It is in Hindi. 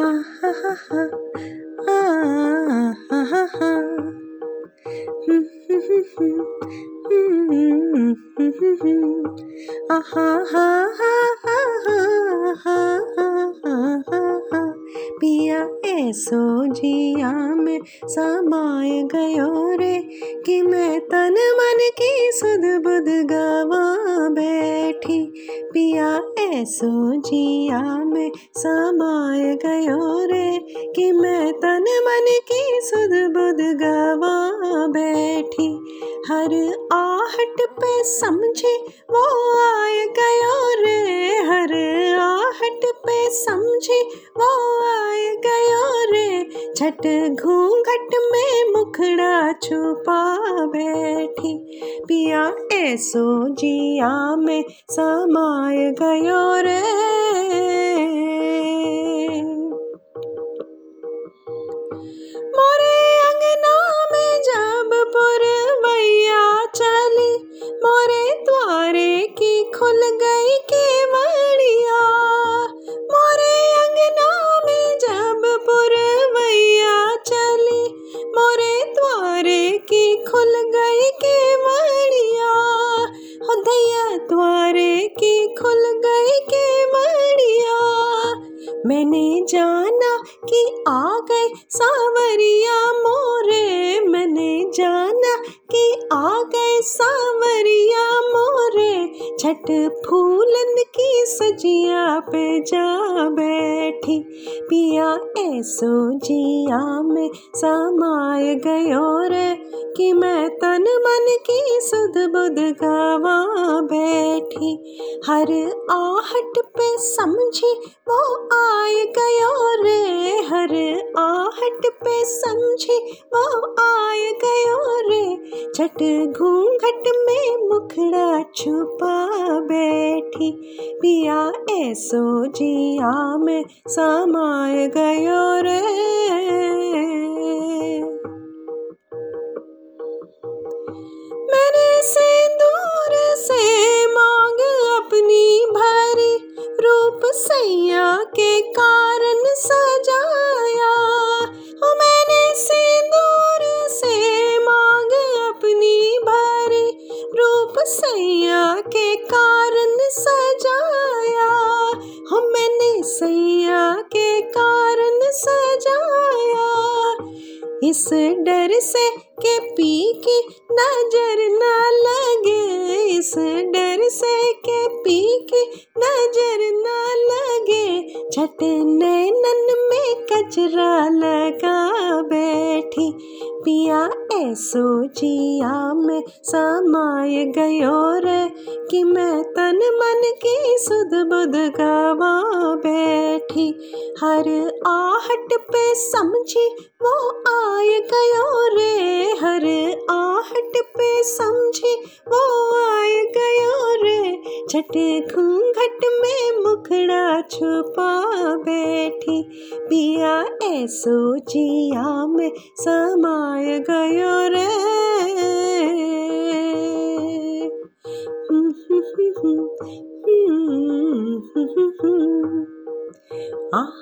पिया ऐसो जिया में समाय गयो रे कि मैं तन मन की सुध बुध गवा बैठी। पिया ऐसो जिया में समाय गयो रे कि मैं तन मन की सुध बुध गवा बैठी। हर आहट पे समझे वो आय गयो रे, हर आहट पे समझे वो छठ घूंघट में मुखड़ा छुपा बैठी। पिया ऐसो जिया में समाय गयो रे। की खुल गई केवड़िया। हो दैया द्वारे की खुल गई केवड़िया। मैंने जाना कि आ गए सावरिया मोरे। मैंने जाना कि आ गए सावरिया मोरे। छठ फूलन की सजिया पे जा बैठी। पिया ऐसो जिया में समाय गयो रे। कि मैं तन मन की सुध बुध गवा बैठी। हर आहट पे समझी वो आए गयो रे। हर आहट पे समझी वो आए गयो रे। छठ घूंघट में मुखड़ा छुपा बैठी। पिया ऐसो जिया में समाय गयो रे। सैया के कारण सजाया। ओ मैंने सिंदूर से मांग अपनी भरी। रूप सैया के कारण सजाया। हो मैंने सैया के कारण सजाया। इस डर से के पी की नज़र न लगे। इस डर से के पी की नज़र न छठ नैनन में कचरा लगा बैठी। पिया ऐसो जिया में समाय गयो रे कि मैं तन मन की सुध बुध गवा बैठी। हर आहट पे समझी वो आए गयो रे हर आहट पे समझी वो आए गयो रे छठे घूंघट में मुखड़ा छुपा बैठी पिया ऐसो जिया में समाय गयो रे आ